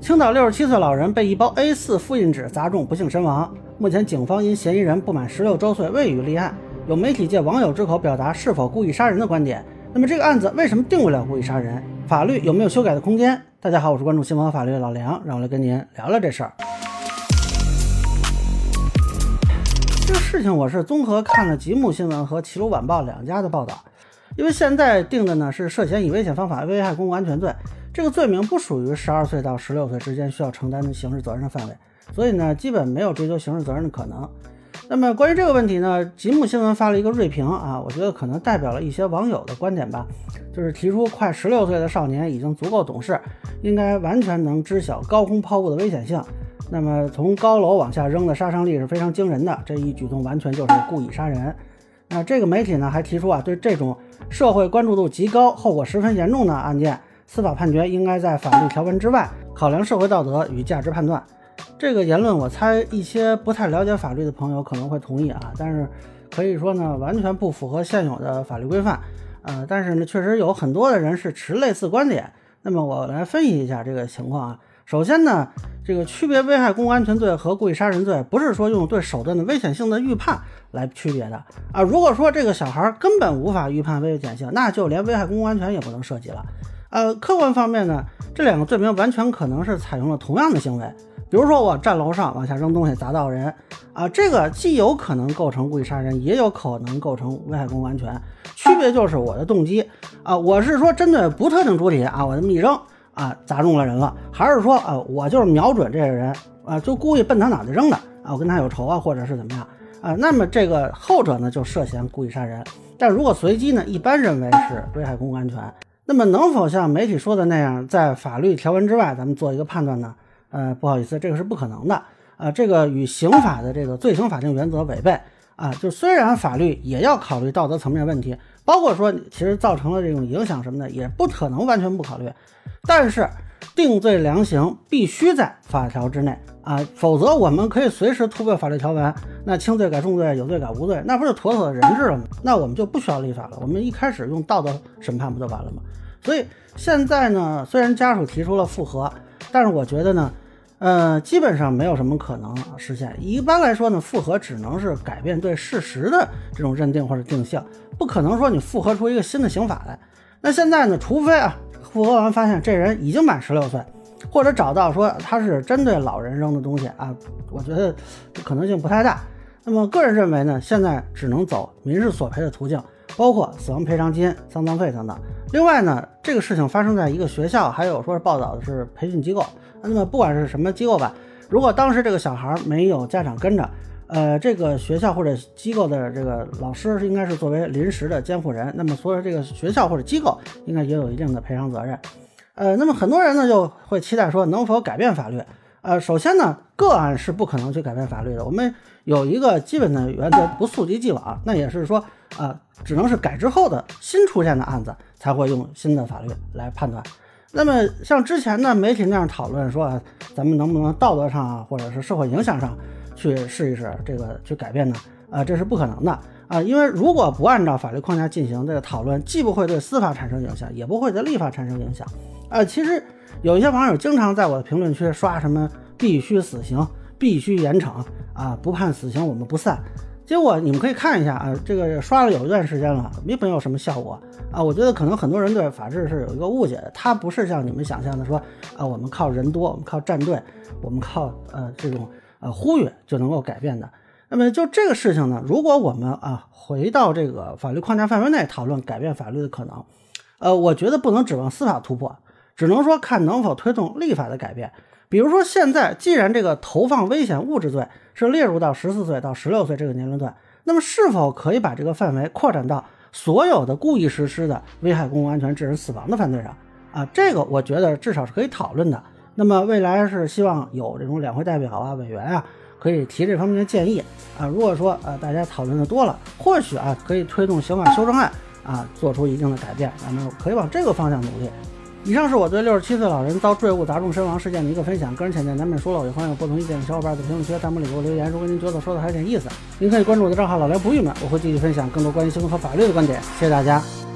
青岛六十七岁老人被一包 A4 复印纸砸中，不幸身亡。目前警方因嫌疑人不满十六周岁未予立案。有媒体借网友之口表达是否故意杀人的观点。那么这个案子为什么定不了故意杀人？法律有没有修改的空间？大家好，我是关注新闻和法律的老梁，让我来跟您聊聊这事儿。这个事情我是综合看了吉木新闻和齐鲁晚报两家的报道，因为现在定的呢是涉嫌以危险方法危害公共安全罪，这个罪名不属于十二岁到十六岁之间需要承担的刑事责任的范围，所以呢基本没有追究刑事责任的可能。那么关于这个问题呢，吉木新闻发了一个锐评啊，我觉得可能代表了一些网友的观点吧，就是提出快十六岁的少年已经足够懂事，应该完全能知晓高空抛物的危险性。那么从高楼往下扔的杀伤力是非常惊人的，这一举动完全就是故意杀人。那这个媒体呢还提出啊，对这种社会关注度极高、后果十分严重的案件，司法判决应该在法律条文之外，考量社会道德与价值判断。这个言论我猜一些不太了解法律的朋友可能会同意啊，但是可以说呢，完全不符合现有的法律规范。呃，但是呢，确实有很多的人是持类似观点。那么我来分析一下这个情况啊。首先呢，这个区别危害公共安全罪和故意杀人罪，不是说用对手段的危险性的预判来区别的啊。如果说这个小孩根本无法预判危险性，那就连危害公共安全也不能涉及了。呃，客观方面呢，这两个罪名完全可能是采用了同样的行为，比如说我站楼上往下扔东西砸到人啊，这个既有可能构成故意杀人，也有可能构成危害公共安全，区别就是我的动机啊，我是说针对不特定主体啊，我这么一扔。啊，砸中了人了，还是说啊，我就是瞄准这个人啊，就故意奔他脑袋扔的啊，我跟他有仇啊，或者是怎么样啊？那么这个后者呢，就涉嫌故意杀人。但如果随机呢，一般认为是危害公共安全。那么能否像媒体说的那样，在法律条文之外，咱们做一个判断呢？呃，不好意思，这个是不可能的呃，这个与刑法的这个罪行法定原则违背啊。就虽然法律也要考虑道德层面问题，包括说其实造成了这种影响什么的，也不可能完全不考虑。但是，定罪量刑必须在法条之内啊，否则我们可以随时突破法律条文，那轻罪改重罪，有罪改无罪，那不是妥妥的人治了吗？那我们就不需要立法了，我们一开始用道德审判不就完了吗？所以现在呢，虽然家属提出了复核，但是我觉得呢，呃，基本上没有什么可能实现。一般来说呢，复核只能是改变对事实的这种认定或者定性，不可能说你复核出一个新的刑法来。那现在呢，除非啊。复核完发现这人已经满十六岁，或者找到说他是针对老人扔的东西啊，我觉得可能性不太大。那么个人认为呢，现在只能走民事索赔的途径，包括死亡赔偿金、丧葬费等等。另外呢，这个事情发生在一个学校，还有说是报道的是培训机构。那么不管是什么机构吧，如果当时这个小孩没有家长跟着。呃，这个学校或者机构的这个老师应该是作为临时的监护人，那么所以这个学校或者机构应该也有一定的赔偿责任。呃，那么很多人呢就会期待说能否改变法律？呃，首先呢，个案是不可能去改变法律的。我们有一个基本的原则，不溯及既往，那也是说啊，只能是改之后的新出现的案子才会用新的法律来判断。那么像之前呢媒体那样讨论说，咱们能不能道德上啊，或者是社会影响上？去试一试这个去改变呢？啊，这是不可能的啊！因为如果不按照法律框架进行这个讨论，既不会对司法产生影响，也不会对立法产生影响。啊，其实有一些网友经常在我的评论区刷什么必须死刑、必须严惩啊，不判死刑我们不散。结果你们可以看一下啊，这个刷了有一段时间了，没没有什么效果啊。我觉得可能很多人对法治是有一个误解的，它不是像你们想象的说啊，我们靠人多，我们靠站队，我们靠呃这种。呃，呼吁就能够改变的。那么就这个事情呢，如果我们啊回到这个法律框架范围内讨论改变法律的可能，呃，我觉得不能指望司法突破，只能说看能否推动立法的改变。比如说现在既然这个投放危险物质罪是列入到十四岁到十六岁这个年龄段，那么是否可以把这个范围扩展到所有的故意实施的危害公共安全致人死亡的犯罪上？啊，这个我觉得至少是可以讨论的。那么未来是希望有这种两会代表啊、委员啊，可以提这方面的建议啊。如果说呃大家讨论的多了，或许啊可以推动刑法修正案啊做出一定的改变，咱们可以往这个方向努力。以上是我对六十七岁老人遭坠物砸中身亡事件的一个分享，个人浅见难免说了，也欢迎有不同意见的小伙伴在评论区、弹幕里给我留言。如果您觉得说的还有点意思，您可以关注我的账号老梁不郁闷，我会继续分享更多关于新闻和法律的观点。谢谢大家。